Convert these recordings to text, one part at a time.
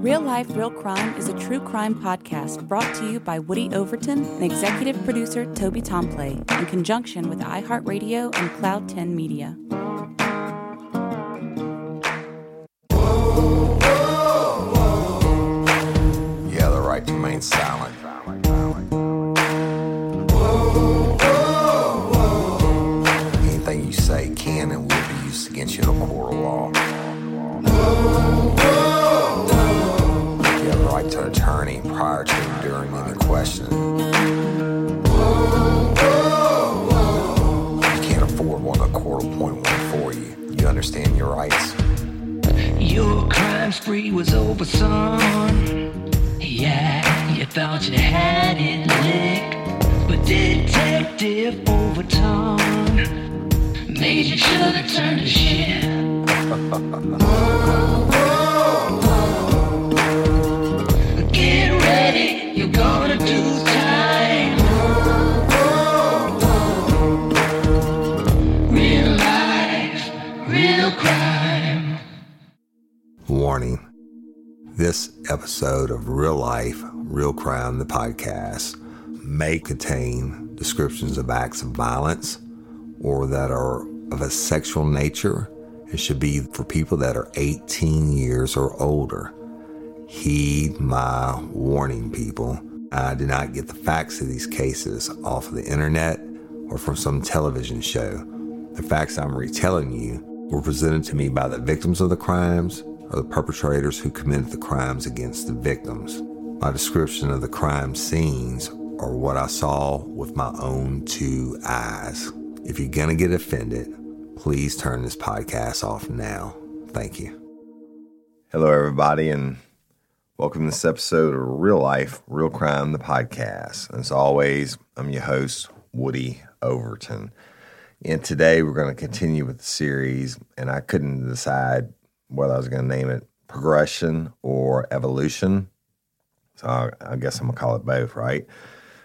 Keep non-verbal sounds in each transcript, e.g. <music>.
Real Life, Real Crime is a true crime podcast brought to you by Woody Overton and executive producer Toby Tomplay in conjunction with iHeartRadio and Cloud 10 Media. Have the right to remain silent. Anything you say can and will be used against you in a court of law. During any questioning. You can't afford one, the court will one for you. You understand your rights? Your crime spree was over, son. Yeah, you thought you had it licked. But Detective Overton made you should have turned to shit. Get <laughs> Warning this episode of Real Life, Real Crime, the podcast, may contain descriptions of acts of violence or that are of a sexual nature It should be for people that are 18 years or older. Heed my warning, people. I did not get the facts of these cases off of the internet or from some television show. The facts I'm retelling you were presented to me by the victims of the crimes or the perpetrators who committed the crimes against the victims. My description of the crime scenes are what I saw with my own two eyes. If you're gonna get offended, please turn this podcast off now. Thank you. Hello, everybody, and welcome to this episode of Real Life, Real Crime, the podcast. As always, I'm your host, Woody Overton. And today we're going to continue with the series, and I couldn't decide whether I was going to name it Progression or Evolution. So I, I guess I'm going to call it both, right?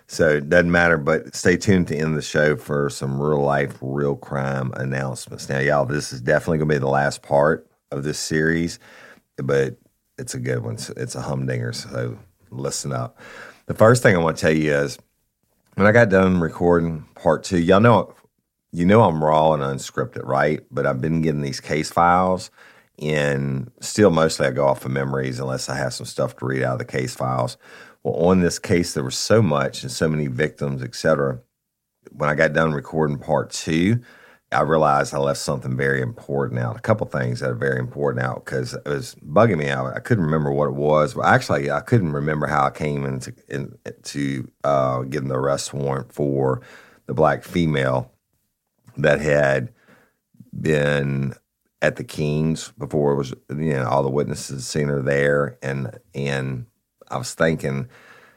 So it doesn't matter, but stay tuned to end the show for some real life, real crime announcements. Now, y'all, this is definitely going to be the last part of this series, but it's a good one. It's a humdinger, so listen up. The first thing I want to tell you is when I got done recording part two, y'all know, you know I'm raw and unscripted, right? But I've been getting these case files, and still mostly I go off of memories unless I have some stuff to read out of the case files. Well, on this case, there was so much and so many victims, et cetera. When I got done recording part two, I realized I left something very important out. A couple things that are very important out because it was bugging me out. I couldn't remember what it was. Actually, I couldn't remember how I came into into uh, getting the arrest warrant for the black female that had been at the Kings before it was you know all the witnesses seen her there and and I was thinking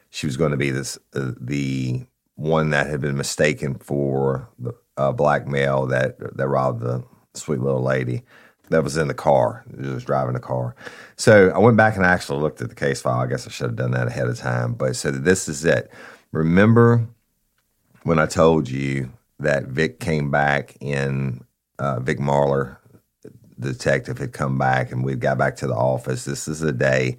she was going to be this uh, the one that had been mistaken for the uh, black male that that robbed the sweet little lady. that was in the car, just driving the car. So I went back and actually looked at the case file. I guess I should have done that ahead of time. But so this is it. Remember when I told you that Vic came back in uh, Vic Marler, the detective, had come back and we got back to the office. This is the day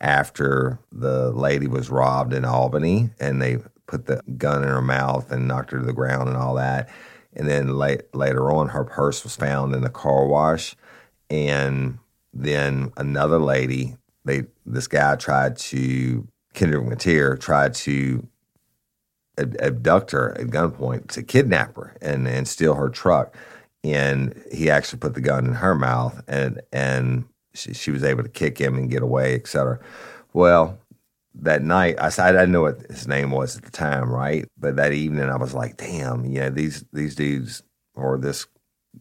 after the lady was robbed in Albany and they put the gun in her mouth and knocked her to the ground and all that. And then late, later on, her purse was found in the car wash. And then another lady, they this guy tried to, Kendrick Mateer tried to abduct her at gunpoint to kidnap her and, and steal her truck. And he actually put the gun in her mouth and, and she, she was able to kick him and get away, et cetera. Well, that night, I, I didn't know what his name was at the time, right? But that evening, I was like, damn, you know, these these dudes or this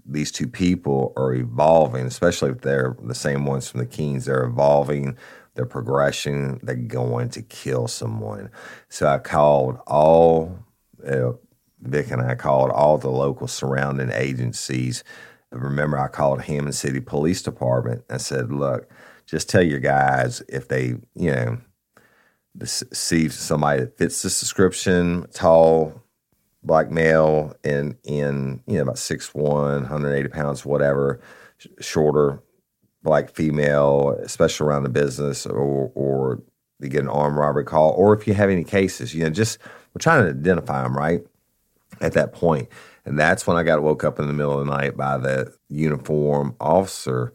these two people are evolving, especially if they're the same ones from the Kings. They're evolving, they're progression. They're going to kill someone. So I called all. Uh, Vic and I called all the local surrounding agencies. Remember, I called Hammond City Police Department. and said, "Look, just tell your guys if they, you know." See somebody that fits this description, tall, black male, and in you know about 6'1", 180 pounds, whatever, shorter, black female, especially around the business, or or you get an armed robbery call, or if you have any cases, you know, just we're trying to identify them right at that point. And that's when I got woke up in the middle of the night by the uniform officer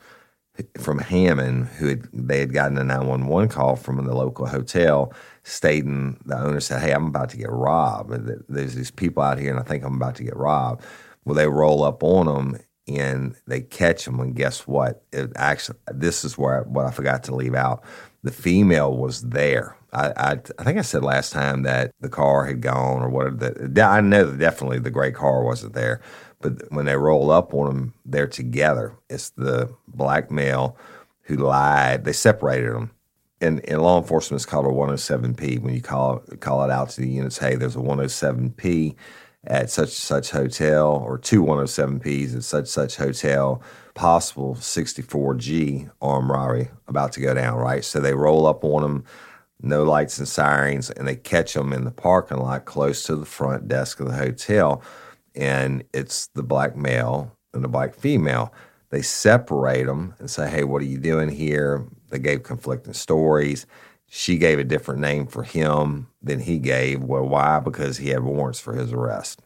from Hammond who had, they had gotten a 911 call from the local hotel stating the owner said, Hey, I'm about to get robbed. There's these people out here and I think I'm about to get robbed. Well, they roll up on them and they catch them. And guess what? It actually, this is where what I forgot to leave out. The female was there. I, I, I think I said last time that the car had gone or whatever. I know that definitely the gray car wasn't there, but when they roll up on them, they're together. It's the black male who lied. They separated them. And, in law enforcement, it's called a 107P. When you call call it out to the units, hey, there's a 107P at such such hotel, or two 107Ps at such such hotel, possible 64G armed robbery about to go down, right? So they roll up on them, no lights and sirens, and they catch them in the parking lot close to the front desk of the hotel and it's the black male and the black female. They separate them and say, hey, what are you doing here? They gave conflicting stories. She gave a different name for him than he gave. Well, why? Because he had warrants for his arrest.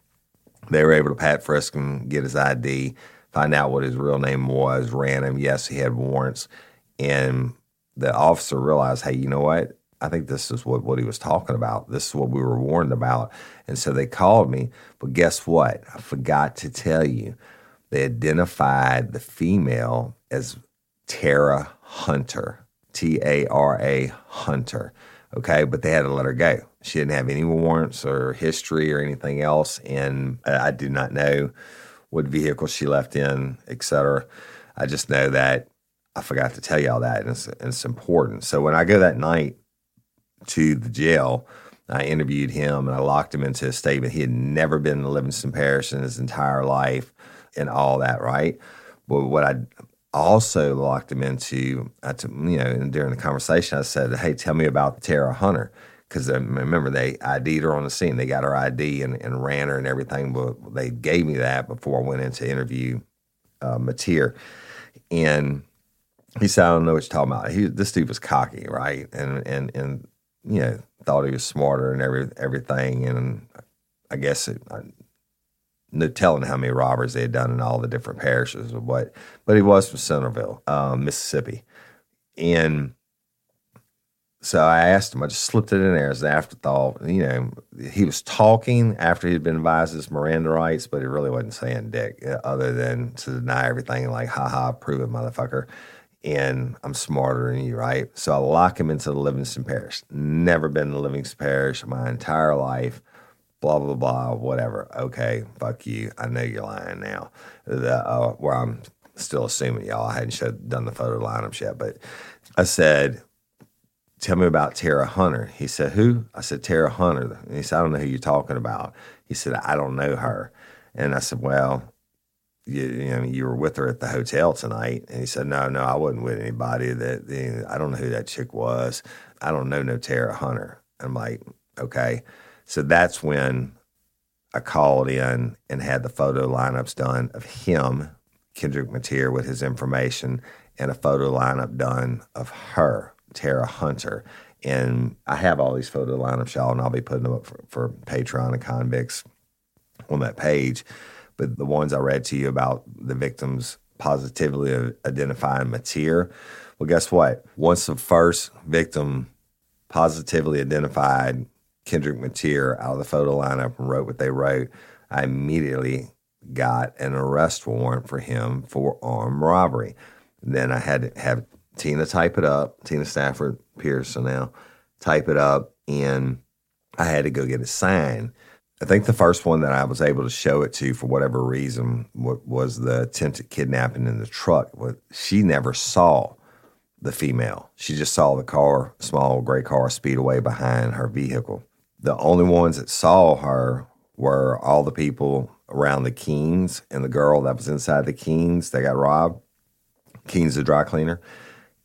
They were able to pat frisk him, get his ID, find out what his real name was, ran him. Yes, he had warrants. And the officer realized, hey, you know what? I think this is what, what he was talking about. This is what we were warned about. And so they called me. But guess what? I forgot to tell you. They identified the female as Tara Hunter, T A R A Hunter. Okay. But they had to let her go. She didn't have any warrants or history or anything else. And I do not know what vehicle she left in, et cetera. I just know that I forgot to tell you all that, and it's, and it's important. So when I go that night to the jail. I interviewed him and I locked him into a statement. He had never been to Livingston Parish in his entire life and all that, right? But what I also locked him into, I, you know, during the conversation, I said, Hey, tell me about Tara Hunter. Because remember, they ID'd her on the scene. They got her ID and, and ran her and everything. But they gave me that before I went in to interview uh, Mateer. And he said, I don't know what you're talking about. He, this dude was cocky, right? And, and, and you know, thought he was smarter and every everything. And I guess it, I, no telling how many robbers they had done in all the different parishes or what. But he was from Centreville, um, Mississippi, and so I asked him. I just slipped it in there as an afterthought. You know, he was talking after he'd been advised his Miranda rights, but he really wasn't saying dick, uh, other than to deny everything. Like, ha ha, prove it, motherfucker and I'm smarter than you, right? So I lock him into the Livingston Parish. Never been to Livingston Parish my entire life. Blah blah blah, whatever. Okay, fuck you. I know you're lying now. The, uh, where I'm still assuming y'all I hadn't showed, done the photo lineups yet, but I said, "Tell me about Tara Hunter." He said, "Who?" I said, "Tara Hunter." he said, "I don't know who you're talking about." He said, "I don't know her," and I said, "Well." You, you know, you were with her at the hotel tonight. And he said, no, no, I wasn't with anybody. That you know, I don't know who that chick was. I don't know no Tara Hunter. I'm like, okay. So that's when I called in and had the photo lineups done of him, Kendrick Mateer, with his information, and a photo lineup done of her, Tara Hunter. And I have all these photo lineups, y'all, and I'll be putting them up for, for Patreon and Convicts on that page. But the ones I read to you about the victims positively identifying Mateer, well, guess what? Once the first victim positively identified Kendrick Mateer out of the photo lineup and wrote what they wrote, I immediately got an arrest warrant for him for armed robbery. Then I had to have Tina type it up, Tina Stafford Pearson now, type it up, and I had to go get it signed. I think the first one that I was able to show it to for whatever reason was the attempted kidnapping in the truck. She never saw the female. She just saw the car, small gray car, speed away behind her vehicle. The only ones that saw her were all the people around the Keens and the girl that was inside the Keens that got robbed. Keens, the dry cleaner.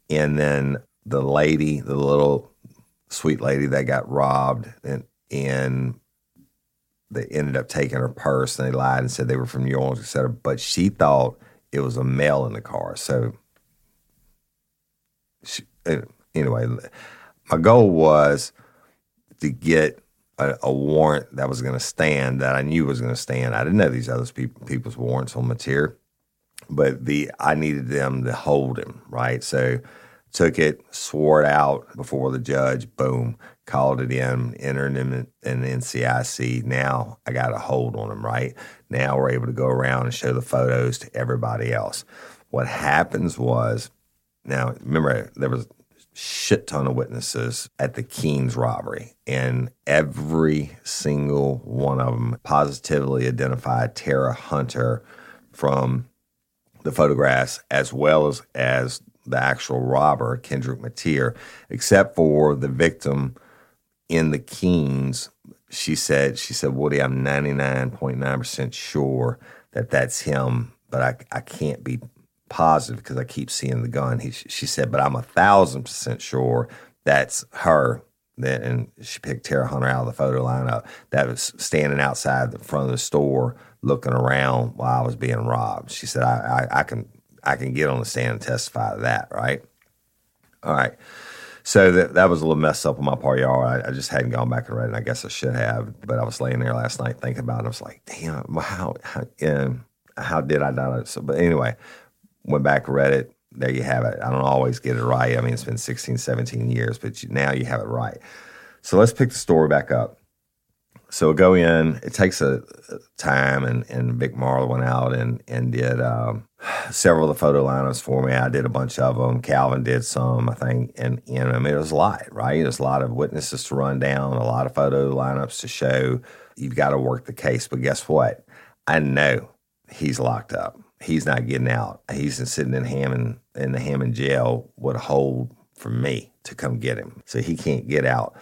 And then the lady, the little sweet lady that got robbed and, and they ended up taking her purse and they lied and said they were from New Orleans, et cetera. But she thought it was a male in the car. So she, uh, anyway, my goal was to get a, a warrant that was going to stand that I knew was going to stand. I didn't know these other people, people's warrants on Mateer, but the I needed them to hold him right. So took it, swore it out before the judge. Boom, called it in, entered him in, NCIC. Now I got a hold on him. Right now we're able to go around and show the photos to everybody else. What happens was now, remember, there was shit ton of witnesses at the Keens robbery, and every single one of them positively identified Tara Hunter from the photographs as well as, as the actual robber, Kendrick Mateer, except for the victim in the Keens. She said, she said, Woody, I'm 99.9% sure that that's him, but I, I can't be positive because I keep seeing the gun. He, she said, but I'm a thousand percent sure that's her. And she picked Tara Hunter out of the photo lineup that was standing outside the front of the store looking around while I was being robbed. She said, I, I, I can I can get on the stand and testify to that, right? All right. So that that was a little messed up on my part, y'all. I, I, just hadn't gone back and read it. I guess I should have, but I was laying there last night thinking about it. I was like, damn, how how, um, how did I not? So, but anyway, went back, read it. There you have it. I don't always get it right. I mean, it's been 16, 17 years, but you, now you have it right. So let's pick the story back up. So we'll go in. It takes a, a time, and, and Vic Marler went out and, and did um, <sighs> several of the photo lineups for me. I did a bunch of them. Calvin did some, I think. And, and I mean, it was a lot, right? There's a lot of witnesses to run down, a lot of photo lineups to show. You've got to work the case. But guess what? I know he's locked up he's not getting out. He's sitting in Hammond in the Hammond jail with a hold for me to come get him. So he can't get out.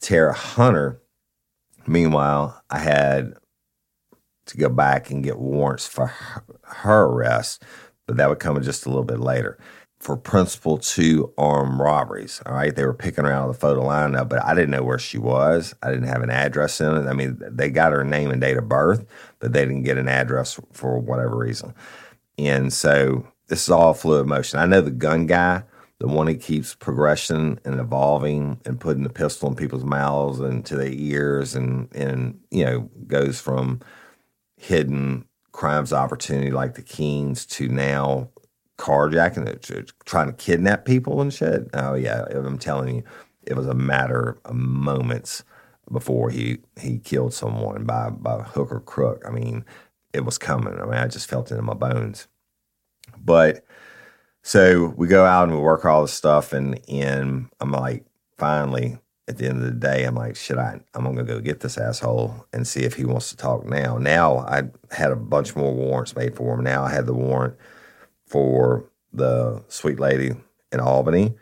Tara Hunter, meanwhile, I had to go back and get warrants for her, her arrest, but that would come just a little bit later. For principal two armed robberies. All right. They were picking her out of the photo lineup, but I didn't know where she was. I didn't have an address in it. I mean, they got her name and date of birth, but they didn't get an address for whatever reason. And so this is all fluid motion. I know the gun guy, the one who keeps progressing and evolving and putting the pistol in people's mouths and to their ears and and you know goes from hidden crimes opportunity like the Keens to now carjacking, trying to kidnap people and shit. Oh yeah, I'm telling you, it was a matter of moments before he he killed someone by by hook or crook. I mean, it was coming. I mean, I just felt it in my bones. But so we go out and we work all this stuff, and and I'm like, finally, at the end of the day, I'm like, shit, I, I'm gonna go get this asshole and see if he wants to talk now. Now I had a bunch more warrants made for him. Now I had the warrant for the sweet lady in Albany.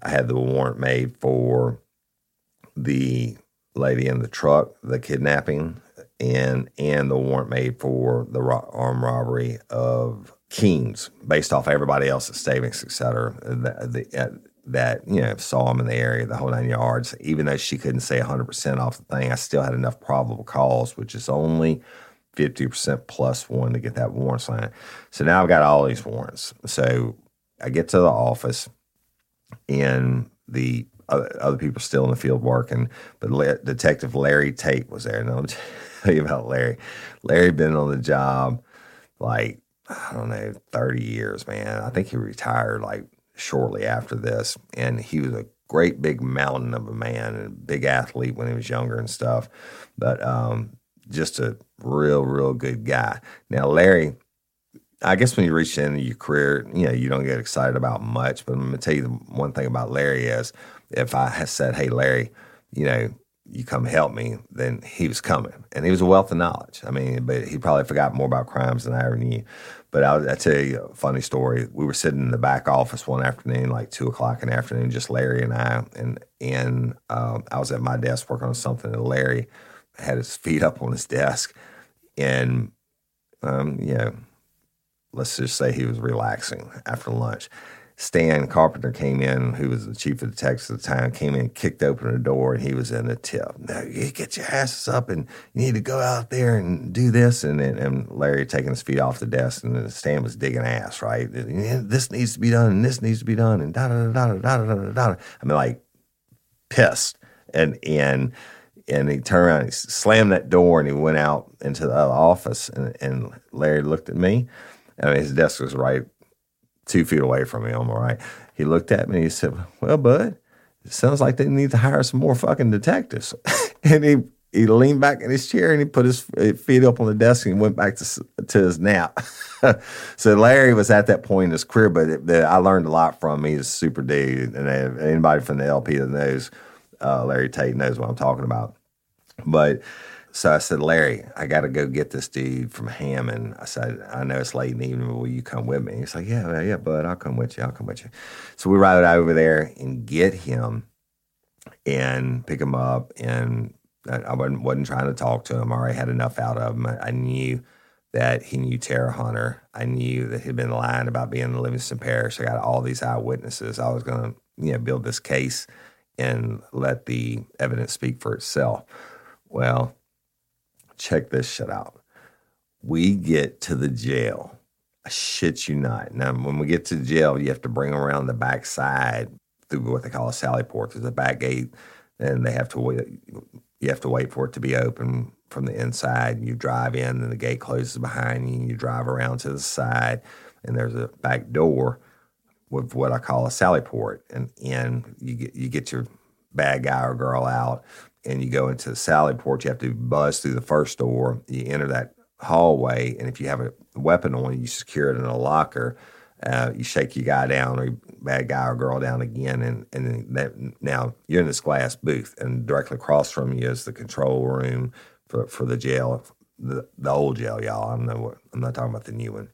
I had the warrant made for the lady in the truck, the kidnapping and and the warrant made for the ro- armed robbery of Keens, based off everybody else's statements, et cetera. The, the, uh, that you know saw him in the area the whole nine yards. Even though she couldn't say 100 percent off the thing, I still had enough probable cause, which is only 50 percent plus one to get that warrant signed. So now I've got all these warrants. So I get to the office, and the other, other people still in the field working, but Le- Detective Larry Tate was there. And I'll <laughs> tell you about Larry. Larry been on the job like I don't know, 30 years, man. I think he retired like shortly after this. And he was a great big mountain of a man and a big athlete when he was younger and stuff. But um, just a real, real good guy. Now, Larry, I guess when you reach the end of your career, you know, you don't get excited about much. But I'm going to tell you the one thing about Larry is if I had said, hey, Larry, you know, you come help me, then he was coming. And he was a wealth of knowledge. I mean, but he probably forgot more about crimes than I ever knew. But I'll, I'll tell you a funny story. We were sitting in the back office one afternoon, like two o'clock in the afternoon, just Larry and I. And and um, I was at my desk working on something, and Larry had his feet up on his desk. And, um, you know, let's just say he was relaxing after lunch. Stan Carpenter came in, who was the chief of the detectives at the time, came in, kicked open the door, and he was in the tip. Now you get your asses up, and you need to go out there and do this. And and Larry taking his feet off the desk, and Stan was digging ass, right? This needs to be done, and this needs to be done, and da da da da da da da da. I mean, like pissed, and and and he turned around, he slammed that door, and he went out into the office, and, and Larry looked at me. I mean, his desk was right two feet away from on the right. He looked at me he said, Well, bud, it sounds like they need to hire some more fucking detectives. <laughs> and he he leaned back in his chair and he put his feet up on the desk and went back to to his nap. <laughs> so Larry was at that point in his career, but it, the, I learned a lot from him. He's a super dude, and anybody from the LP that knows uh, Larry Tate knows what I'm talking about. But so I said, Larry, I got to go get this dude from Hammond. I said, I know it's late in the evening, but will you come with me? He's like, Yeah, yeah, bud, I'll come with you. I'll come with you. So we ride over there and get him and pick him up. And I wasn't, wasn't trying to talk to him. I already had enough out of him. I knew that he knew Tara Hunter. I knew that he'd been lying about being in Livingston Parish. I got all these eyewitnesses. I was going to, you know, build this case and let the evidence speak for itself. Well, check this shit out. We get to the jail. I shit you not. Now, when we get to the jail, you have to bring around the back side through what they call a sally port. There's a back gate, and they have to wait. You have to wait for it to be open from the inside. You drive in, and the gate closes behind you. And you drive around to the side, and there's a back door with what I call a sally port, and in you get you get your bad guy or girl out, and you go into the sally port, you have to buzz through the first door. You enter that hallway, and if you have a weapon on you, secure it in a locker. Uh, you shake your guy down or bad guy or girl down again, and and that, now you're in this glass booth, and directly across from you is the control room for for the jail, the the old jail, y'all. I'm not I'm not talking about the new one.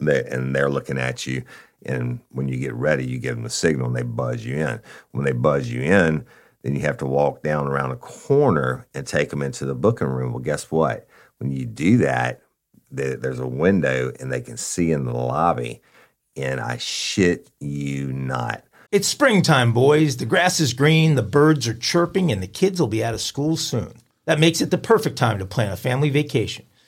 They, and they're looking at you, and when you get ready, you give them a signal, and they buzz you in. When they buzz you in, then you have to walk down around a corner and take them into the booking room. Well, guess what? When you do that, there's a window and they can see in the lobby. And I shit you not. It's springtime, boys. The grass is green, the birds are chirping, and the kids will be out of school soon. That makes it the perfect time to plan a family vacation.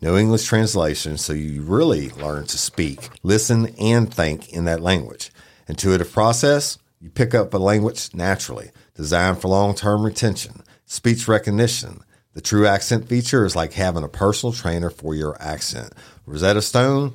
no English translation, so you really learn to speak, listen, and think in that language. Intuitive process, You pick up a language naturally, designed for long term retention, speech recognition. The TruAccent feature is like having a personal trainer for your accent. Rosetta Stone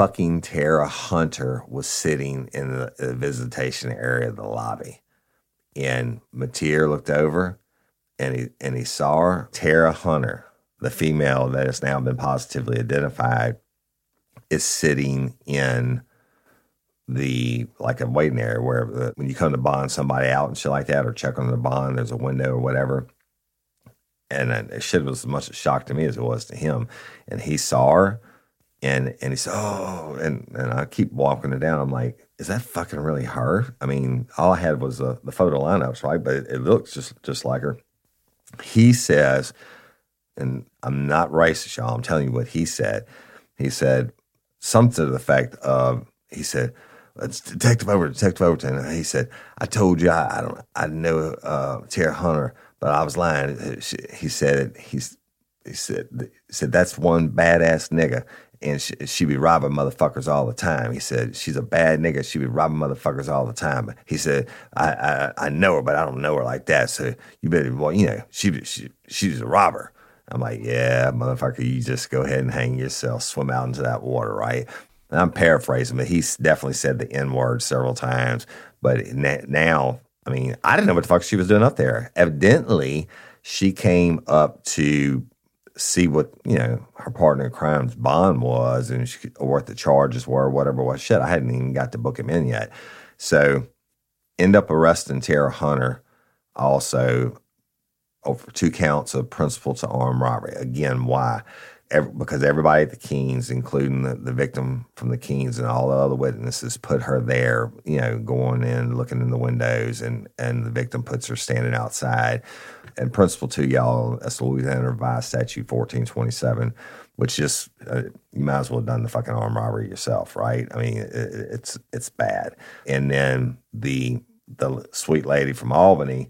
Fucking Tara Hunter was sitting in the, the visitation area of the lobby. And Mateer looked over and he and he saw her. Tara Hunter, the female that has now been positively identified, is sitting in the like a waiting area where the, when you come to bond somebody out and shit like that or check on the bond, there's a window or whatever. And then it shit was as much a shock to me as it was to him. And he saw her and and he said, Oh, and, and I keep walking it down. I'm like, is that fucking really her? I mean, all I had was the, photo lineups, right? But it, it looks just just like her. He says, and I'm not racist, y'all. I'm telling you what he said. He said something to the effect of, he said, it's Detective Overton, Detective Overton. He said, I told you I, I don't I know uh Tara Hunter, but I was lying. He said he's he said he said that's one badass nigga and she, she be robbing motherfuckers all the time. He said she's a bad nigga. She be robbing motherfuckers all the time. He said I, I I know her, but I don't know her like that. So you better well, you know, she she she's a robber. I'm like, yeah, motherfucker, you just go ahead and hang yourself, swim out into that water, right? And I'm paraphrasing, but he's definitely said the N word several times. But now, I mean, I didn't know what the fuck she was doing up there. Evidently, she came up to see what you know her partner in crime's bond was and she, or what the charges were, whatever was. Shit, I hadn't even got to book him in yet. So, end up arresting Tara Hunter also over two counts of principal to armed robbery. Again, why? Every, because everybody at the Keens, including the, the victim from the Keens and all the other witnesses, put her there, you know, going in, looking in the windows, and, and the victim puts her standing outside. And principal to y'all, that's Louisiana Revised Statute 1427, which just, uh, you might as well have done the fucking armed robbery yourself, right? I mean, it, it's it's bad. And then the the sweet lady from Albany,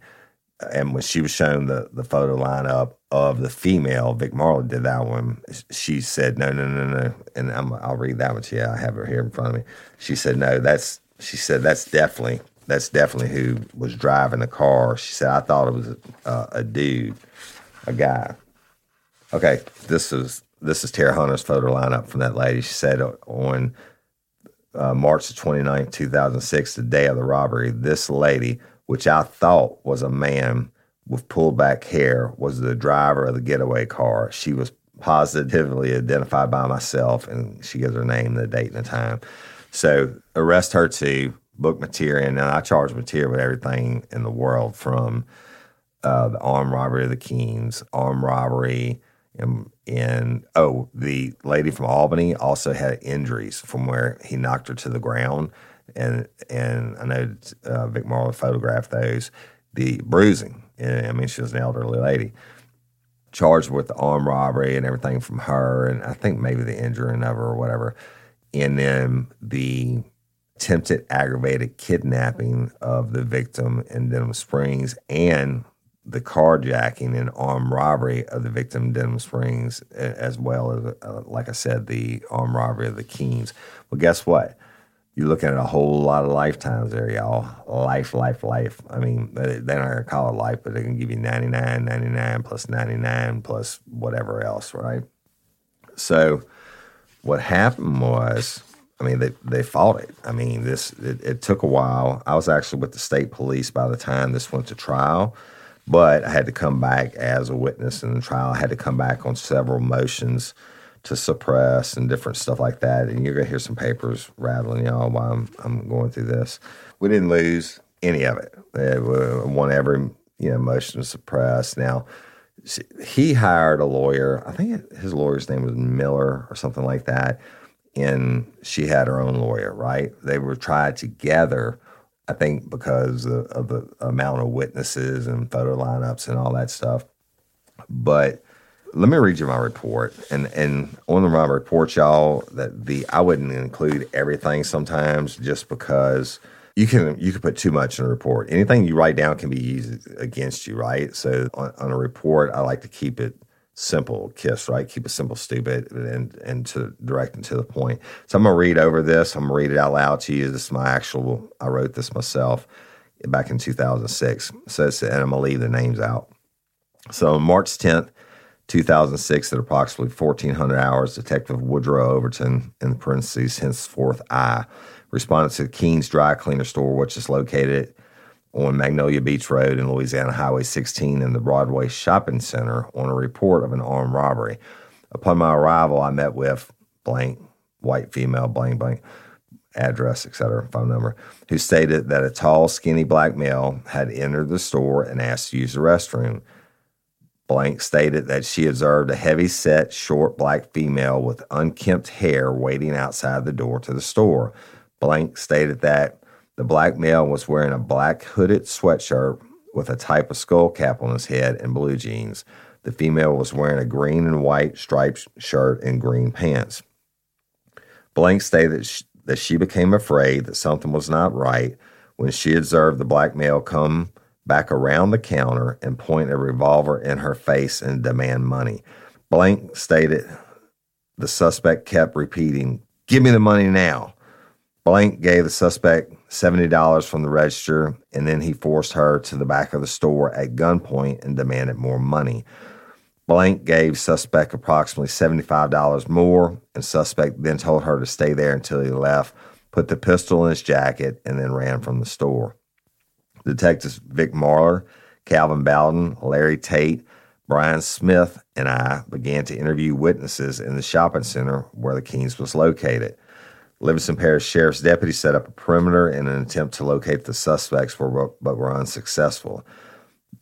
and when she was shown the, the photo lineup of the female, Vic Marler did that one. She said, no, no, no, no. And I'm, I'll read that one to you. I have her here in front of me. She said, no, that's, she said, that's definitely, that's definitely who was driving the car. She said, I thought it was a, a dude, a guy. Okay, this is this is Tara Hunter's photo lineup from that lady. She said on uh, March the 29th, 2006, the day of the robbery, this lady, which I thought was a man with pulled back hair, was the driver of the getaway car. She was positively identified by myself, and she gives her name, the date, and the time. So arrest her too, book material, and I charge material with everything in the world from uh, the armed robbery of the Keens, armed robbery, and, and oh, the lady from Albany also had injuries from where he knocked her to the ground, and and I know uh, Vic Marler photographed those. The bruising, I mean, she was an elderly lady charged with the armed robbery and everything from her, and I think maybe the injuring of her or whatever. And then the attempted aggravated kidnapping of the victim in Denham Springs and the carjacking and armed robbery of the victim in Denham Springs, as well as, uh, like I said, the armed robbery of the Keens. Well, guess what? You're looking at a whole lot of lifetimes there, y'all. Life, life, life. I mean, they're not going to call it life, but they can give you 99, 99 plus 99 plus whatever else, right? So, what happened was, I mean, they, they fought it. I mean, this it, it took a while. I was actually with the state police by the time this went to trial, but I had to come back as a witness in the trial. I had to come back on several motions to suppress and different stuff like that. And you're gonna hear some papers rattling, y'all, while I'm, I'm going through this. We didn't lose any of it. We won every you know motion to suppress. Now he hired a lawyer. I think his lawyer's name was Miller or something like that. And she had her own lawyer, right? They were tried together. I think because of, of the amount of witnesses and photo lineups and all that stuff. But let me read you my report. And and on my report, y'all, that the I wouldn't include everything sometimes just because you can you can put too much in a report. Anything you write down can be used against you, right? So on, on a report, I like to keep it simple, kiss, right? Keep it simple, stupid, and and to direct and to the point. So I'm gonna read over this. I'm gonna read it out loud to you. This is my actual. I wrote this myself back in 2006. So and I'm gonna leave the names out. So March 10th, 2006 at approximately 1400 hours, Detective Woodrow Overton, in parentheses, henceforth I, responded to the Keen's Dry Cleaner Store, which is located on Magnolia Beach Road in Louisiana Highway 16 in the Broadway Shopping Center on a report of an armed robbery. Upon my arrival, I met with blank, white female, blank, blank, address, etc., phone number, who stated that a tall, skinny black male had entered the store and asked to use the restroom. Blank stated that she observed a heavy set, short black female with unkempt hair waiting outside the door to the store. Blank stated that the black male was wearing a black hooded sweatshirt with a type of skull cap on his head and blue jeans. The female was wearing a green and white striped shirt and green pants. Blank stated that she became afraid that something was not right when she observed the black male come back around the counter and point a revolver in her face and demand money. Blank stated the suspect kept repeating, Give me the money now. Blank gave the suspect $70 from the register and then he forced her to the back of the store at gunpoint and demanded more money. Blank gave suspect approximately $75 more and suspect then told her to stay there until he left, put the pistol in his jacket and then ran from the store. Detectives Vic Marler, Calvin Bowden, Larry Tate, Brian Smith, and I began to interview witnesses in the shopping center where the Keens was located. Livingston Parish Sheriff's deputy set up a perimeter in an attempt to locate the suspects, but were unsuccessful.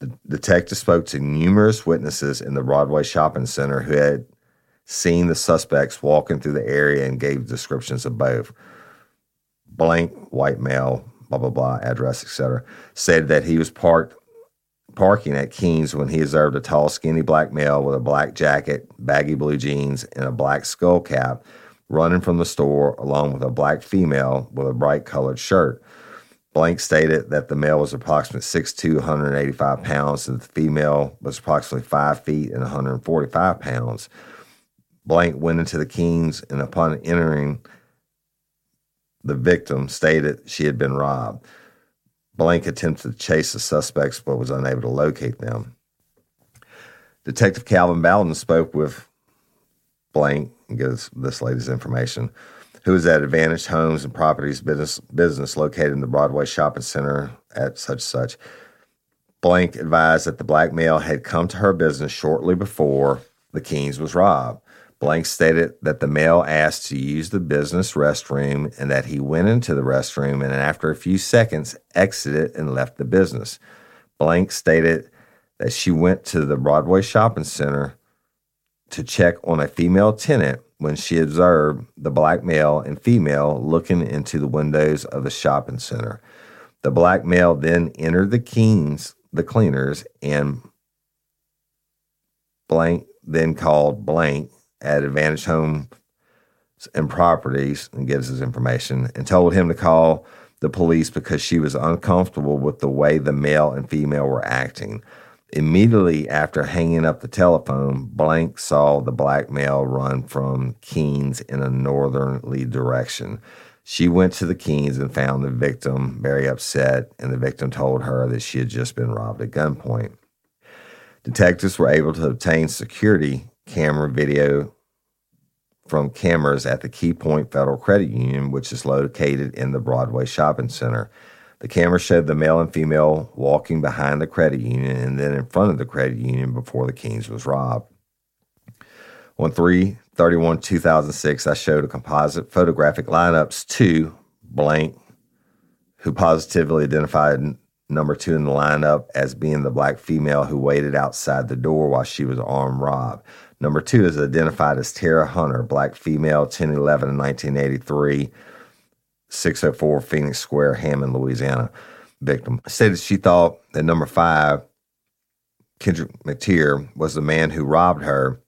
The detective spoke to numerous witnesses in the Broadway shopping center who had seen the suspects walking through the area and gave descriptions of both. Blank, white male, blah blah blah address etc. Said that he was parked parking at Keens when he observed a tall, skinny black male with a black jacket, baggy blue jeans, and a black skull cap running from the store along with a black female with a bright colored shirt. Blank stated that the male was approximately 6'2, 185 pounds, and the female was approximately 5 feet and 145 pounds. Blank went into the Keens and upon entering the victim stated she had been robbed. Blank attempted to chase the suspects but was unable to locate them. Detective Calvin Bowden spoke with blank and gives this lady's information. Who is at Advantage Homes and Properties business business located in the Broadway Shopping Center at such such. Blank advised that the black male had come to her business shortly before the Keens was robbed. Blank stated that the male asked to use the business restroom and that he went into the restroom and after a few seconds exited and left the business. Blank stated that she went to the Broadway Shopping Center to check on a female tenant when she observed the black male and female looking into the windows of the shopping center. The black male then entered the Keens, the cleaners, and blank then called blank at Advantage Home and Properties and gives his information and told him to call the police because she was uncomfortable with the way the male and female were acting. Immediately after hanging up the telephone, Blank saw the black male run from Keens in a northerly direction. She went to the Keens and found the victim very upset, and the victim told her that she had just been robbed at gunpoint. Detectives were able to obtain security camera video from cameras at the Key Point Federal Credit Union, which is located in the Broadway Shopping Center. The camera showed the male and female walking behind the credit union and then in front of the credit union before the Keens was robbed. On 3 31 2006, I showed a composite photographic lineups to blank, who positively identified number two in the lineup as being the black female who waited outside the door while she was armed robbed. Number two is identified as Tara Hunter, black female, 1011 in 1983, 604 Phoenix Square, Hammond, Louisiana. Victim stated she thought that number five, Kendrick Mateer, was the man who robbed her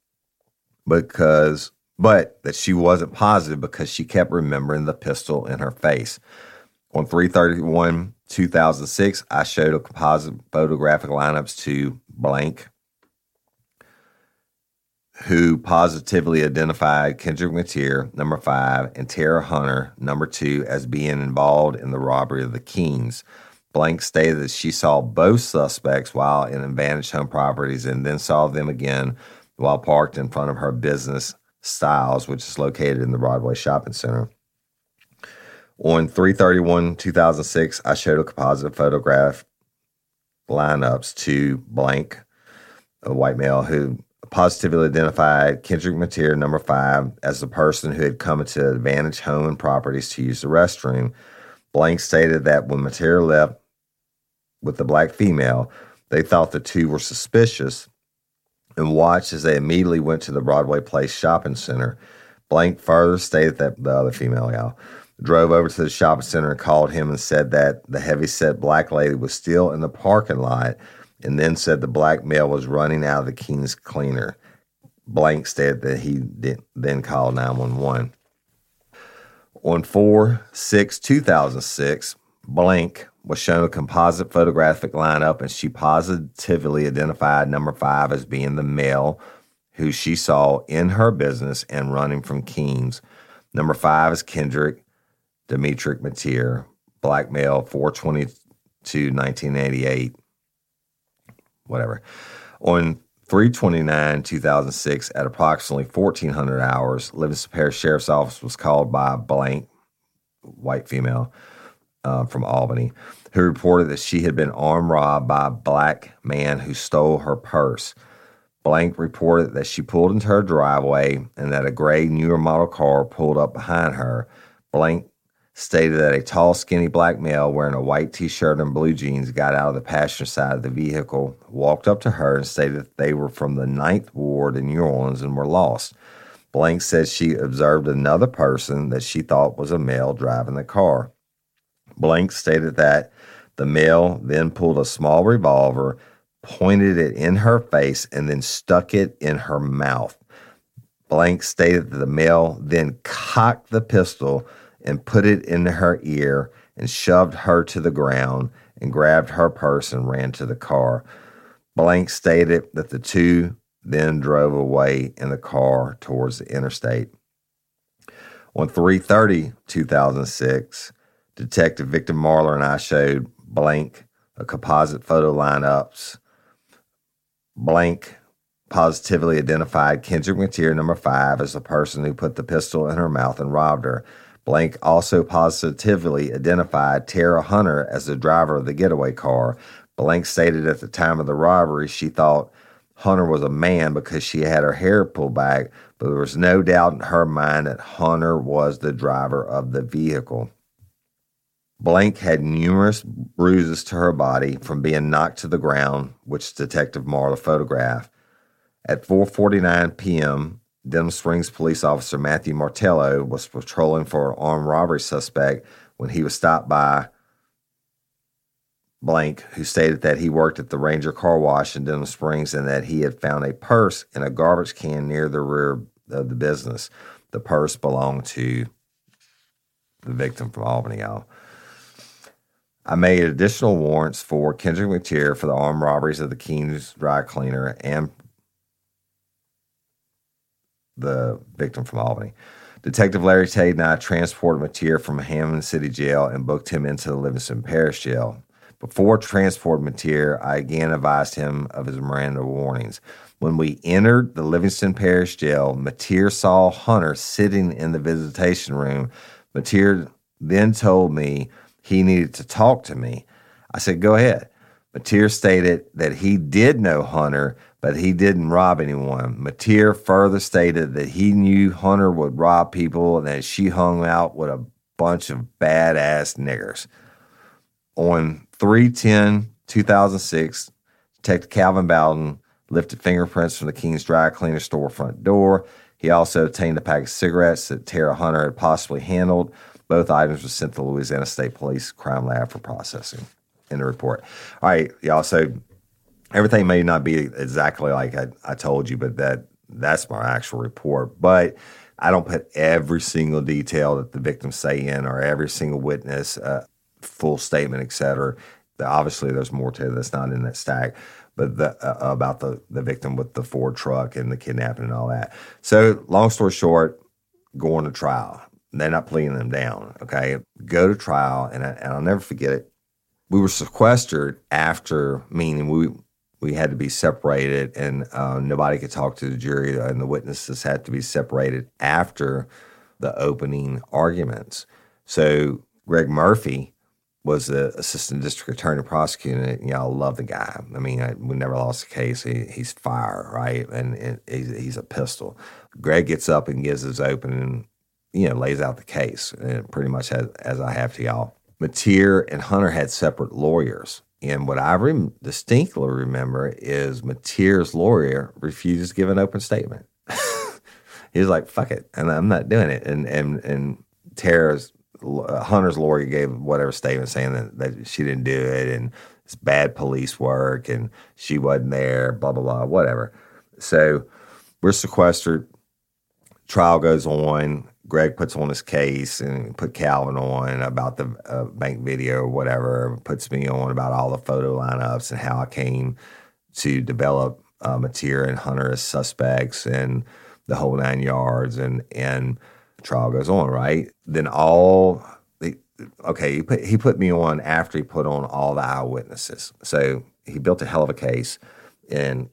because, but that she wasn't positive because she kept remembering the pistol in her face. On 331 2006, I showed a composite photographic lineups to blank who positively identified Kendrick Mateer, number five, and Tara Hunter, number two, as being involved in the robbery of the Keens. Blank stated that she saw both suspects while in Advantage Home Properties and then saw them again while parked in front of her business Styles, which is located in the Broadway Shopping Center. On 331 2006, I showed a composite photograph lineups to blank, a white male who positively identified Kendrick Mateer, number five, as the person who had come into Advantage Home and Properties to use the restroom. Blank stated that when Mateer left with the black female, they thought the two were suspicious and watched as they immediately went to the Broadway Place shopping center. Blank further stated that the other female gal drove over to the shopping center and called him and said that the heavy-set black lady was still in the parking lot and then said the black male was running out of the king's cleaner. Blank stated that he then called 911. On 4 6 2006, Blank was shown a composite photographic lineup and she positively identified number five as being the male who she saw in her business and running from Keens. Number five is Kendrick Demetric Mateer, black male, 422 1988 whatever. On 329 2006 at approximately 1400 hours, Livingston Parish Sheriff's Office was called by a blank white female uh, from Albany who reported that she had been armed robbed by a black man who stole her purse. Blank reported that she pulled into her driveway and that a gray newer model car pulled up behind her. Blank stated that a tall, skinny black male wearing a white t shirt and blue jeans got out of the passenger side of the vehicle, walked up to her, and stated that they were from the Ninth Ward in New Orleans and were lost. Blank said she observed another person that she thought was a male driving the car. Blank stated that the male then pulled a small revolver, pointed it in her face, and then stuck it in her mouth. Blank stated that the male then cocked the pistol and put it in her ear and shoved her to the ground and grabbed her purse and ran to the car. Blank stated that the two then drove away in the car towards the interstate. On 330 2006, Detective Victor Marler and I showed Blank a composite photo lineups. Blank positively identified Kendrick Mateer, number five, as the person who put the pistol in her mouth and robbed her. Blank also positively identified Tara Hunter as the driver of the getaway car. Blank stated at the time of the robbery she thought Hunter was a man because she had her hair pulled back, but there was no doubt in her mind that Hunter was the driver of the vehicle. Blank had numerous bruises to her body from being knocked to the ground, which Detective Marler photographed. At 4:49 p.m., Denham Springs police officer Matthew Martello was patrolling for an armed robbery suspect when he was stopped by Blank, who stated that he worked at the Ranger Car Wash in Denham Springs and that he had found a purse in a garbage can near the rear of the business. The purse belonged to the victim from Albany, y'all. I made additional warrants for Kendrick Mateer for the armed robberies of the Keen's dry cleaner and the victim from Albany. Detective Larry Tate and I transported Mateer from Hammond City Jail and booked him into the Livingston Parish Jail. Before transport Mateer, I again advised him of his Miranda warnings. When we entered the Livingston Parish Jail, Mateer saw Hunter sitting in the visitation room. Mateer then told me he needed to talk to me. I said, Go ahead. Mateer stated that he did know Hunter, but he didn't rob anyone. Mateer further stated that he knew Hunter would rob people and that she hung out with a bunch of badass niggers. On 310 2006, Detective Calvin Bowden lifted fingerprints from the King's Dry Cleaner store front door. He also obtained a pack of cigarettes that Tara Hunter had possibly handled. Both items were sent to Louisiana State Police Crime Lab for processing in the report. All right, y'all. So everything may not be exactly like I, I told you, but that that's my actual report. But I don't put every single detail that the victims say in or every single witness, uh, full statement, et cetera. Obviously, there's more to it that's not in that stack, but the, uh, about the, the victim with the Ford truck and the kidnapping and all that. So, long story short, going to trial. They're not pleading them down. Okay, go to trial, and, I, and I'll never forget it. We were sequestered after, meaning we we had to be separated, and uh, nobody could talk to the jury, and the witnesses had to be separated after the opening arguments. So Greg Murphy was the assistant district attorney prosecutor. And, you know, I love the guy. I mean, I, we never lost a case. He, he's fire, right? And, and he's, he's, a pistol. Greg gets up and gives his opening, you know, lays out the case, and pretty much as, as I have to y'all. Mateer and Hunter had separate lawyers. And what I rem- distinctly remember is Mateer's lawyer refused to give an open statement. <laughs> he was like, "Fuck it," and I'm not doing it. And and and Tara's uh, Hunter's lawyer gave whatever statement saying that, that she didn't do it and it's bad police work and she wasn't there, blah blah blah, whatever. So we're sequestered. Trial goes on. Greg puts on his case and put Calvin on about the uh, bank video or whatever. Puts me on about all the photo lineups and how I came to develop uh, Mateer and Hunter as suspects and the whole nine yards. And and trial goes on, right? Then all the okay, he put he put me on after he put on all the eyewitnesses. So he built a hell of a case and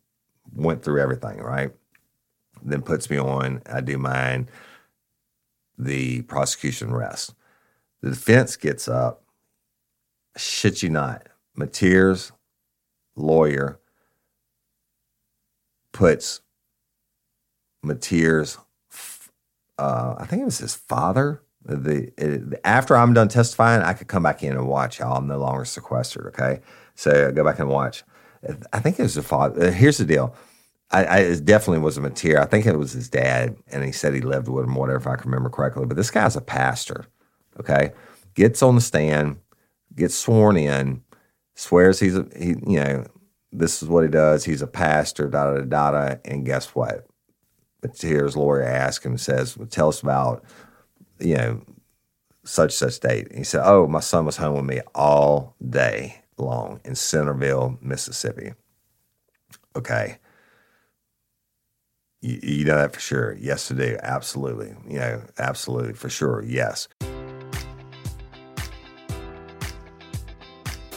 went through everything, right? Then puts me on. I do mine. The prosecution rests. The defense gets up. Shit you not. Mateer's lawyer puts Mateer's uh, I think it was his father. The it, after I'm done testifying, I could come back in and watch y'all. I'm no longer sequestered. Okay, so I go back and watch. I think it was the father. Uh, here's the deal. I, I, it definitely was a Mateer. I think it was his dad, and he said he lived with him, whatever, if I can remember correctly. But this guy's a pastor. Okay, gets on the stand, gets sworn in, swears he's a he. You know, this is what he does. He's a pastor. Da da da da. And guess what? Here's lawyer asks him, says, well, "Tell us about, you know, such such date." And he said, "Oh, my son was home with me all day long in Centreville, Mississippi." Okay, you, you know that for sure? Yes, I do. Absolutely. You know, absolutely for sure. Yes.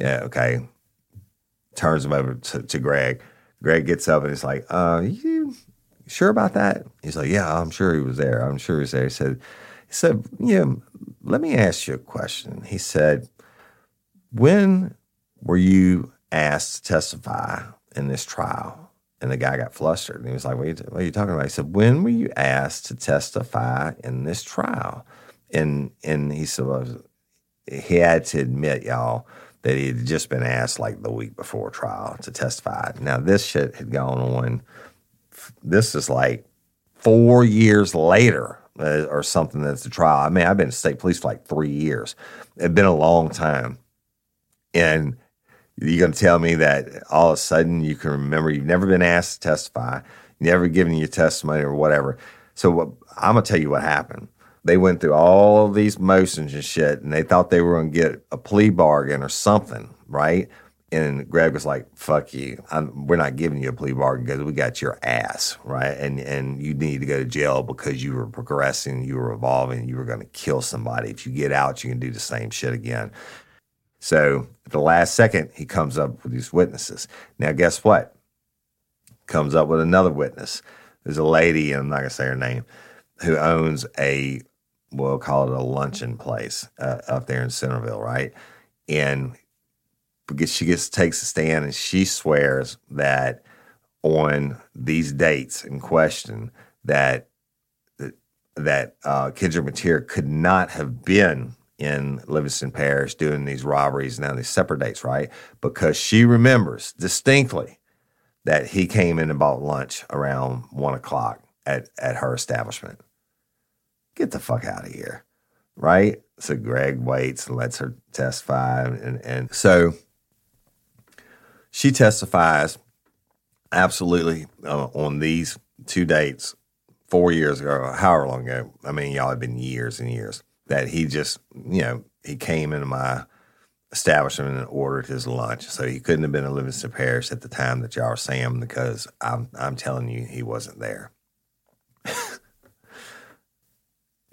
Yeah, okay. Turns him over to, to Greg. Greg gets up and he's like, uh, you sure about that? He's like, Yeah, I'm sure he was there. I'm sure he was there. He said, he said, Yeah, let me ask you a question. He said, When were you asked to testify in this trial? And the guy got flustered. And he was like, What are you, what are you talking about? He said, When were you asked to testify in this trial? And and he said, well, he had to admit, y'all, that he had just been asked like the week before trial to testify. Now this shit had gone on. This is like four years later uh, or something. That's the trial. I mean, I've been state police for like three years. It's been a long time, and you're going to tell me that all of a sudden you can remember you've never been asked to testify, never given your testimony or whatever. So what, I'm going to tell you what happened they went through all these motions and shit, and they thought they were going to get a plea bargain or something, right? And Greg was like, "Fuck you! I'm, we're not giving you a plea bargain because we got your ass, right? And and you need to go to jail because you were progressing, you were evolving, you were going to kill somebody. If you get out, you can do the same shit again." So at the last second, he comes up with these witnesses. Now, guess what? Comes up with another witness. There's a lady, and I'm not going to say her name, who owns a we'll call it a luncheon place uh, up there in Centreville, right? And because she gets takes a stand and she swears that on these dates in question that that uh, Kendrick Mateer could not have been in Livingston Parish doing these robberies now these separate dates, right? Because she remembers distinctly that he came in and bought lunch around one o'clock at, at her establishment get the fuck out of here. Right? So Greg waits and lets her testify. And, and so she testifies absolutely uh, on these two dates four years ago, however long ago. I mean, y'all have been years and years that he just, you know, he came into my establishment and ordered his lunch. So he couldn't have been in Livingston Parish at the time that y'all are saying because I'm I'm telling you he wasn't there.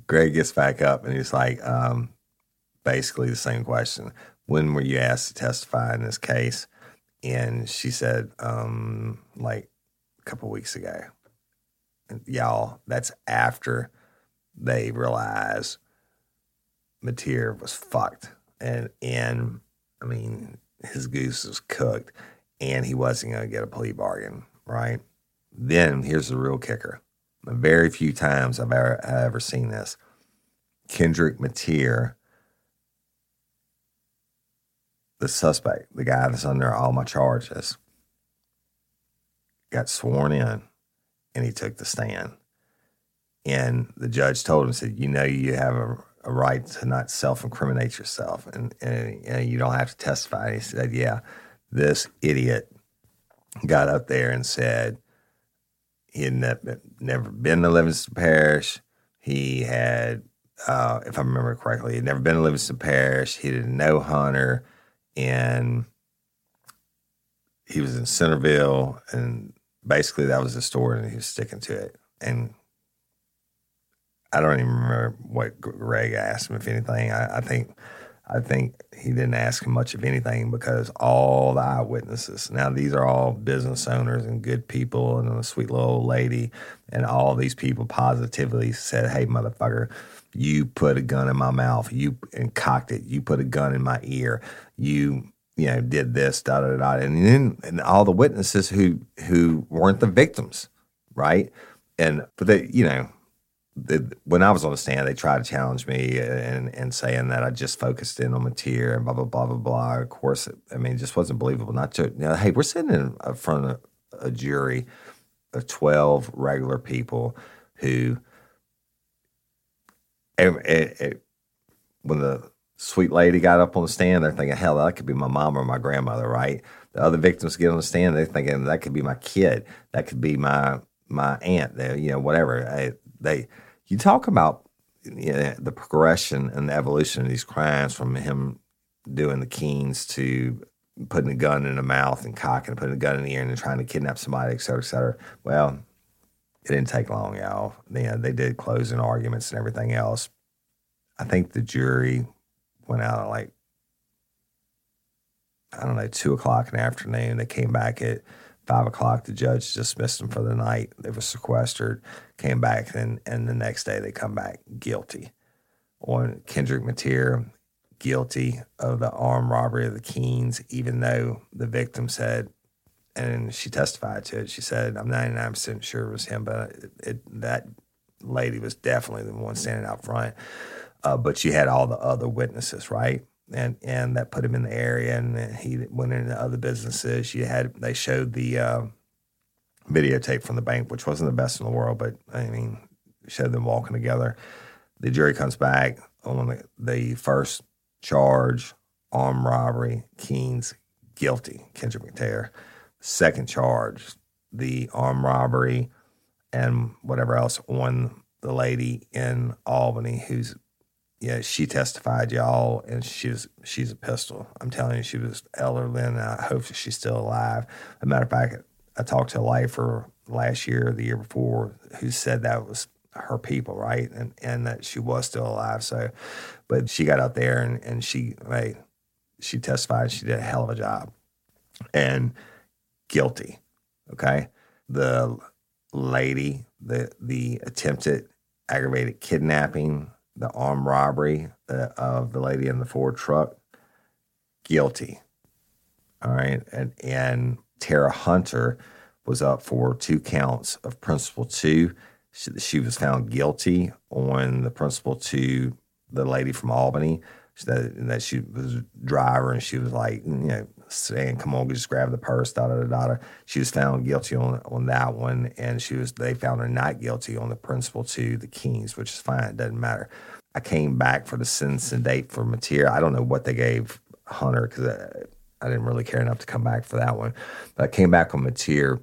Greg gets back up and he's like, um, basically the same question. When were you asked to testify in this case? And she said, um, like a couple weeks ago. And y'all, that's after they realize Mateer was fucked. And, and I mean, his goose was cooked and he wasn't going to get a plea bargain, right? Then here's the real kicker very few times I've ever, I've ever seen this. Kendrick Mateer, the suspect, the guy that's under all my charges, got sworn in and he took the stand. And the judge told him, said, You know, you have a, a right to not self incriminate yourself and, and, and you don't have to testify. And he said, Yeah, this idiot got up there and said, he had ne- never been to Livingston Parish. He had, uh, if I remember correctly, he had never been to Livingston Parish. He didn't know Hunter, and he was in Centreville, and basically that was the story, and he was sticking to it. And I don't even remember what Greg asked him, if anything. I, I think I think he didn't ask him much of anything because all the eyewitnesses. Now these are all business owners and good people, and a sweet little old lady, and all these people positively said, "Hey, motherfucker." You put a gun in my mouth. You and cocked it. You put a gun in my ear. You you know, did this, da da da, and then and all the witnesses who who weren't the victims, right? And but they, you know, when I was on the stand, they tried to challenge me and and saying that I just focused in on Mateer and blah blah blah blah blah. Of course, I mean, it just wasn't believable. Not to, hey, we're sitting in front of a jury of twelve regular people who, and, and when the sweet lady got up on the stand, they're thinking, hell, that could be my mom or my grandmother, right? The other victims get on the stand, they're thinking that could be my kid, that could be my my aunt, you know, whatever. I, they, you talk about you know, the progression and the evolution of these crimes from him doing the Keens to putting a gun in the mouth and cocking and putting a gun in the ear and trying to kidnap somebody, et cetera, et cetera. Well, it didn't take long, y'all. They did closing arguments and everything else. I think the jury went out at like I don't know two o'clock in the afternoon. They came back at five o'clock. The judge dismissed them for the night. They were sequestered. Came back and and the next day they come back guilty on Kendrick Mateer guilty of the armed robbery of the Keens, even though the victim said, and she testified to it. She said, "I'm 99 percent sure it was him, but it, it, that lady was definitely the one standing out front." uh, but you had all the other witnesses, right? And and that put him in the area, and he went into other businesses. You had they showed the uh, videotape from the bank, which wasn't the best in the world, but I mean, showed them walking together. The jury comes back on the, first charge, armed robbery, Keens guilty, Kendrick Mateer. Second charge, the armed robbery and whatever else on the lady in Albany who's yeah, she testified, y'all, and she's she's a pistol. I'm telling you, she was elderly, and I hope she's still alive. As a matter of fact, I talked to a lifer last year, the year before, who said that was her people, right, and and that she was still alive. So, but she got out there and and she, hey, she testified. She did a hell of a job, and guilty. Okay, the lady, the the attempted aggravated kidnapping the armed robbery uh, of the lady in the Ford truck, guilty. All right. And, and Tara Hunter was up for two counts of principal two. She, she was found guilty on the principal two, the lady from Albany, that, that she was a driver and she was like, you know, saying, "Come on, just grab the purse." Da da da da. She was found guilty on on that one, and she was they found her not guilty on the principal to the Kings, which is fine. It doesn't matter. I came back for the sentencing date for Mateer. I don't know what they gave Hunter because uh, I, didn't really care enough to come back for that one. But I came back on Mateer.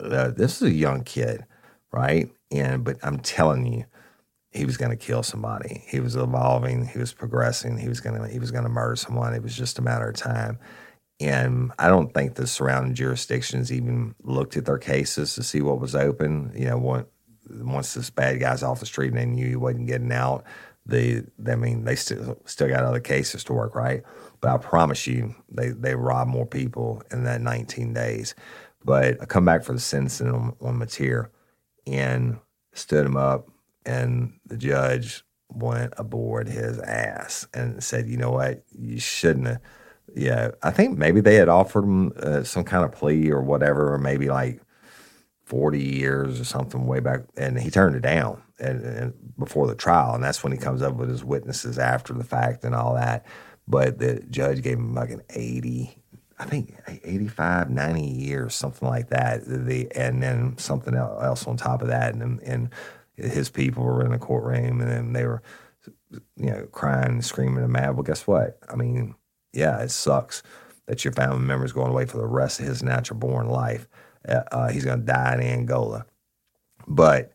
Uh, this is a young kid, right? And but I'm telling you, he was going to kill somebody. He was evolving. He was progressing. He was going to he was going to murder someone. It was just a matter of time. And I don't think the surrounding jurisdictions even looked at their cases to see what was open. You know, once this bad guy's off the street and they knew he wasn't getting out, they, I mean, they still still got other cases to work, right? But I promise you, they they robbed more people in that 19 days. But I come back for the sentencing on, on Mateer and stood him up and the judge went aboard his ass and said, "You know what? You shouldn't have." Yeah, I think maybe they had offered him uh, some kind of plea or whatever, or maybe like forty years or something way back, and he turned it down and, and before the trial, and that's when he comes up with his witnesses after the fact and all that. But the judge gave him like an eighty. I think 85, 90 years, something like that. The, and then something else on top of that. And, and his people were in the courtroom and then they were, you know, crying and screaming and mad. Well, guess what? I mean, yeah, it sucks that your family member is going away for the rest of his natural born life. Uh, uh he's going to die in Angola, but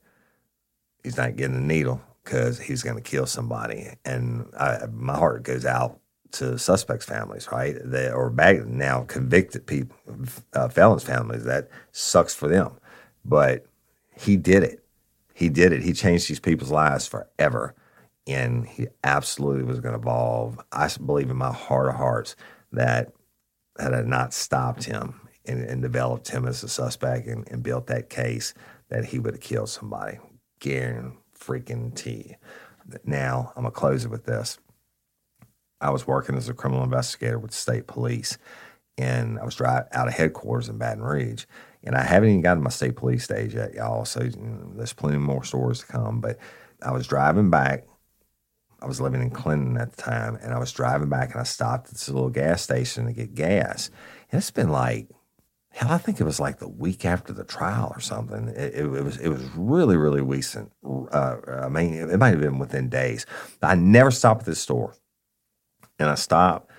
he's not getting a needle because he's going to kill somebody. And I, my heart goes out to suspects' families, right? They, or back now convicted people, uh, felons' families. That sucks for them, but he did it. He did it. He changed these people's lives forever, and he absolutely was going to evolve. I believe in my heart of hearts that had I not stopped him and, and developed him as a suspect and, and built that case, that he would have killed somebody. Guarantee freaking Now I'm gonna close it with this. I was working as a criminal investigator with state police, and I was driving out of headquarters in Baton Rouge. And I haven't even gotten my state police stage yet, y'all. So you know, there's plenty more stories to come. But I was driving back. I was living in Clinton at the time, and I was driving back, and I stopped at this little gas station to get gas. And it's been like hell, I think it was like the week after the trial or something. It, it, it was it was really really recent. Uh, I mean, it, might have been within days. I never stopped at this store, and I stopped.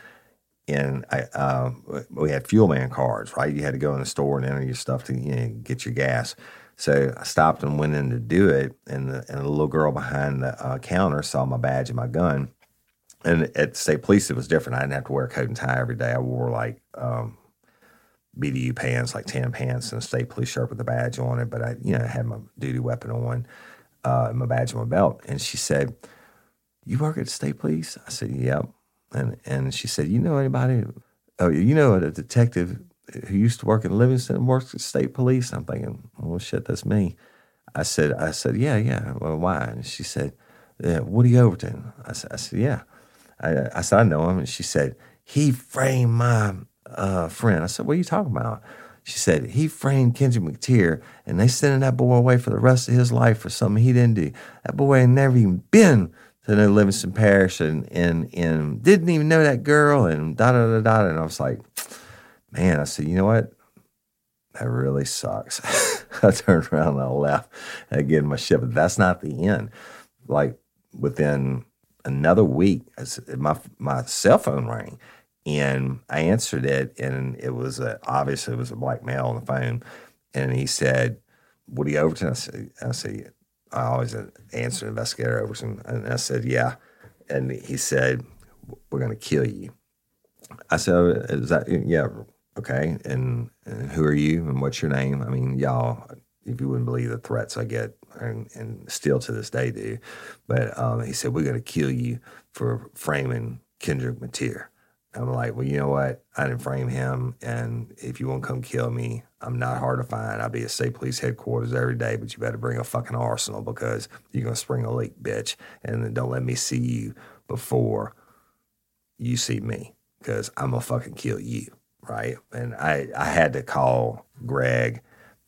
And I, uh, we had fuel man cards, right? You had to go in the store and enter your stuff to you know, get your gas. So I stopped and went in to do it, and the, and little girl behind the uh, counter saw my badge and my gun. And at state police, it was different. I didn't have to wear a coat and tie every day. I wore like um, BDU pants, like tan pants, and a state police shirt with a badge on it. But I, you know, had my duty weapon on, uh, my badge on my belt. And she said, "You work at state police?" I said, "Yep." And and she said, "You know anybody? Oh, you know a detective who used to work in Livingston works at state police?" I'm thinking, "Well, shit, that's me." I said, "I said, yeah, yeah. Well, why?" And she said, yeah, "Woody Overton." I said, "I said, yeah." I, I said, "I know him." And she said, "He framed my." uh, friend. I said, What are you talking about? She said, He framed Kendrick Mateer and they sending that boy away for the rest of his life for something he didn't do. That boy ain't never even been to New Livingston Parish and, and, and didn't even know that girl and da da da da. And I was like, Man, I said, You know what? That really sucks. <laughs> I turned around and I left again my ship. But that's not the end. Like within another week, my my cell phone rang and I answered it, and it was a, obviously it was a black male on the phone, and he said, "Woody Overton." I said, "I said I always answer investigator Overton," and I said, "Yeah," and he said, "We're going to kill you." I said, oh, "Is that yeah?" Okay, and, and who are you, and what's your name? I mean, y'all, if you wouldn't believe the threats I get, and, and still to this day do. But um, he said, We're going to kill you for framing Kendrick Mateer. I'm like, well, you know what? I didn't frame him, and if you want to come kill me, I'm not hard to find. I'll be at state police headquarters every day, but you better bring a fucking arsenal because you're gonna spring a leak, bitch, and then don't let me see you before you see me because I'm gonna fucking kill you, right? And I I had to call Greg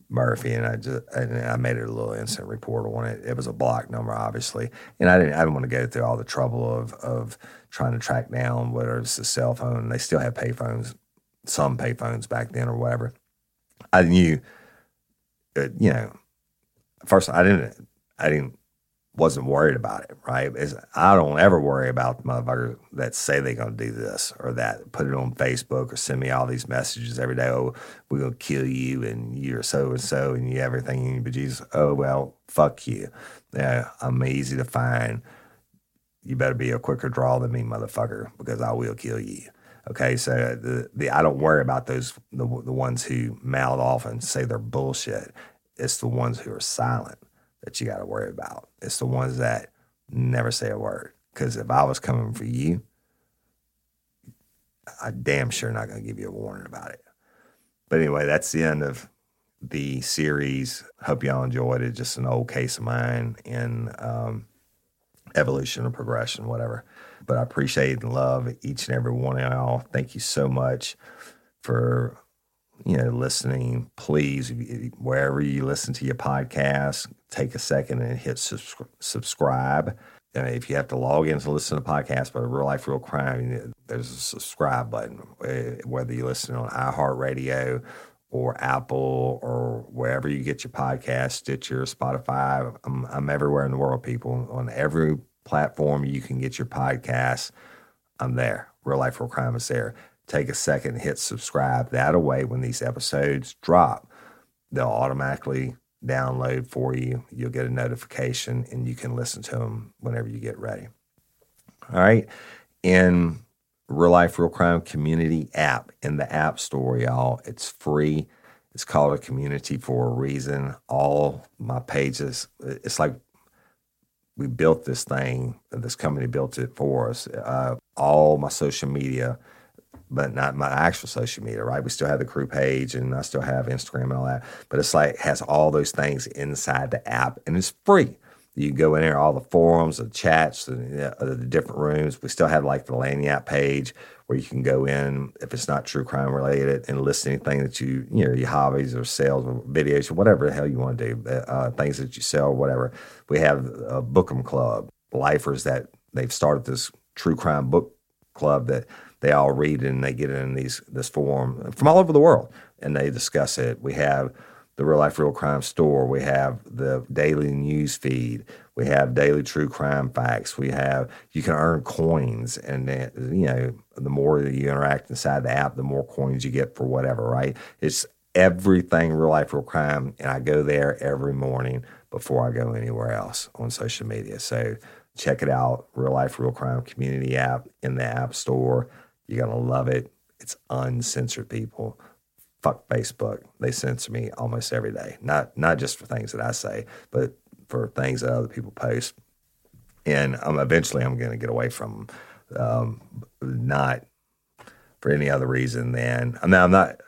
Murphy, and I just and I made it a little incident report on it. It was a block number, obviously, and I didn't I didn't want to go through all the trouble of of trying to track down whether it's a cell phone. They still have payphones, some payphones back then or whatever. I knew, uh, you know, first I didn't I didn't wasn't worried about it, right? It's, I don't ever worry about the motherfuckers that say they're going to do this or that, put it on Facebook or send me all these messages every day. Oh, we're going to kill you and you're so and so and you everything. But Jesus, oh, well, fuck you. Yeah, I'm easy to find. You better be a quicker draw than me, motherfucker, because I will kill you. Okay, so the, the I don't worry about those the, the ones who mouth off and say they're bullshit. It's the ones who are silent that you got to worry about. It's the ones that never say a word. Because if I was coming for you, I damn sure not going to give you a warning about it. But anyway, that's the end of the series. Hope y'all enjoyed it. Just an old case of mine in um, evolution or progression, whatever. But I appreciate and love each and every one of y'all. Thank you so much for you know, listening, please, wherever you listen to your podcast, take a second and hit subscribe. Uh, if you have to log in to listen to podcasts, but real life, real crime, there's a subscribe button. Uh, whether you listen on iHeartRadio or Apple or wherever you get your podcast, Stitcher, Spotify, I'm, I'm everywhere in the world, people. On every platform you can get your podcast, I'm there. Real life, real crime is there take a second hit subscribe. That way, when these episodes drop, they'll automatically download for you. You'll get a notification and you can listen to them whenever you get ready. All right. In Real Life Real Crime Community app in the App Store, y'all. It's free. It's called a community for a reason. All my pages, it's like we built this thing. This company built it for us. Uh, all my social media, but not my actual social media, right? We still have the crew page and I still have Instagram and all that. But it's like has all those things inside the app and it's free. You can go in there, all the forums, the chats, the, uh, the different rooms. We still have like the Lagniappe page where you can go in if it's not true crime related and list anything that you, you know, your hobbies or sales or videos or whatever the hell you want to do, uh, things that you sell, whatever. We have a Bookem Club, lifers that they've started this true crime book club that they all read it and they get it in these this forum from all over the world and they discuss it. We have the Real Life Real Crime store. We have the daily news feed. We have daily true crime facts. We have you can earn coins, and you know the more that you interact inside the app, the more coins you get for whatever. Right? It's everything Real Life Real Crime, and I go there every morning before I go anywhere else on social media. So check it out, Real Life Real Crime Community app in the App Store. You're gonna love it. It's uncensored, people fuck Facebook. They censor me almost every day. Not not just for things that I say, but for things that other people post. And eventually, I'm going to get away from um, not for any other reason than I mean, I'm not.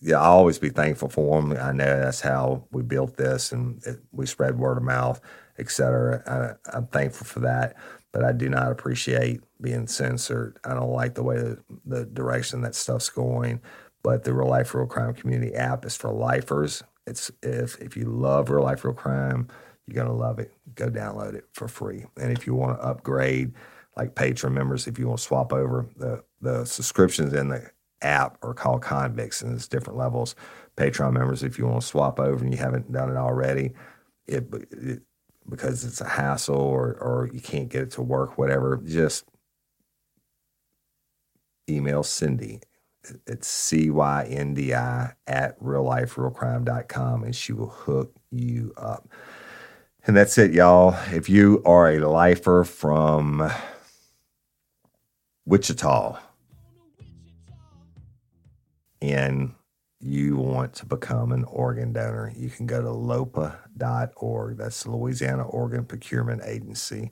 Yeah, I'll always be thankful for them. I know that's how we built this, and it, we spread word of mouth, et cetera. I, I'm thankful for that, but I do not appreciate being censored. I don't like the way the, the direction that stuff's going. But the Real Life Real Crime Community app is for lifers. It's if if you love Real Life Real Crime, you're gonna love it. Go download it for free. And if you want to upgrade, like Patreon members, if you want to swap over the the subscriptions in the app or call convicts and it's different levels. Patreon members, if you want to swap over and you haven't done it already, it, it because it's a hassle or or you can't get it to work, whatever, just email Cindy it's C-Y-N-D-I at realliferealcrime.com and she will hook you up. And that's it, y'all. If you are a lifer from Wichita and you want to become an organ donor, you can go to lopa.org. That's the Louisiana Organ Procurement Agency.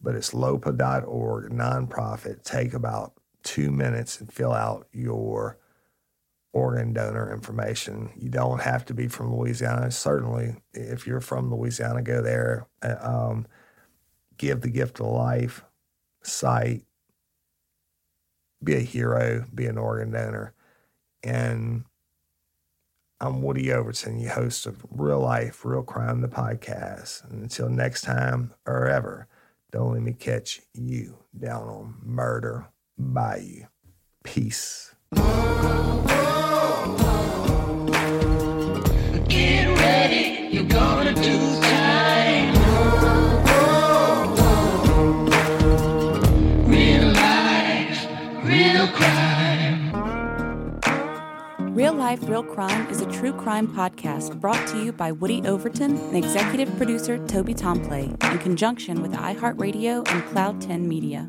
But it's lopa.org, nonprofit. Take about two minutes and fill out your organ donor information. You don't have to be from Louisiana. Certainly, if you're from Louisiana, go there. Uh, um, give the gift of life, site, be a hero, be an organ donor. And I'm Woody Overton, your host of Real Life, Real Crime, the podcast. And until next time or ever, don't let me catch you down on murder Bye. Peace. Get ready, you're gonna do time. Life, Real Crime is a true crime podcast brought to you by Woody Overton and executive producer Toby Tomplay in conjunction with iHeartRadio and Cloud 10 Media.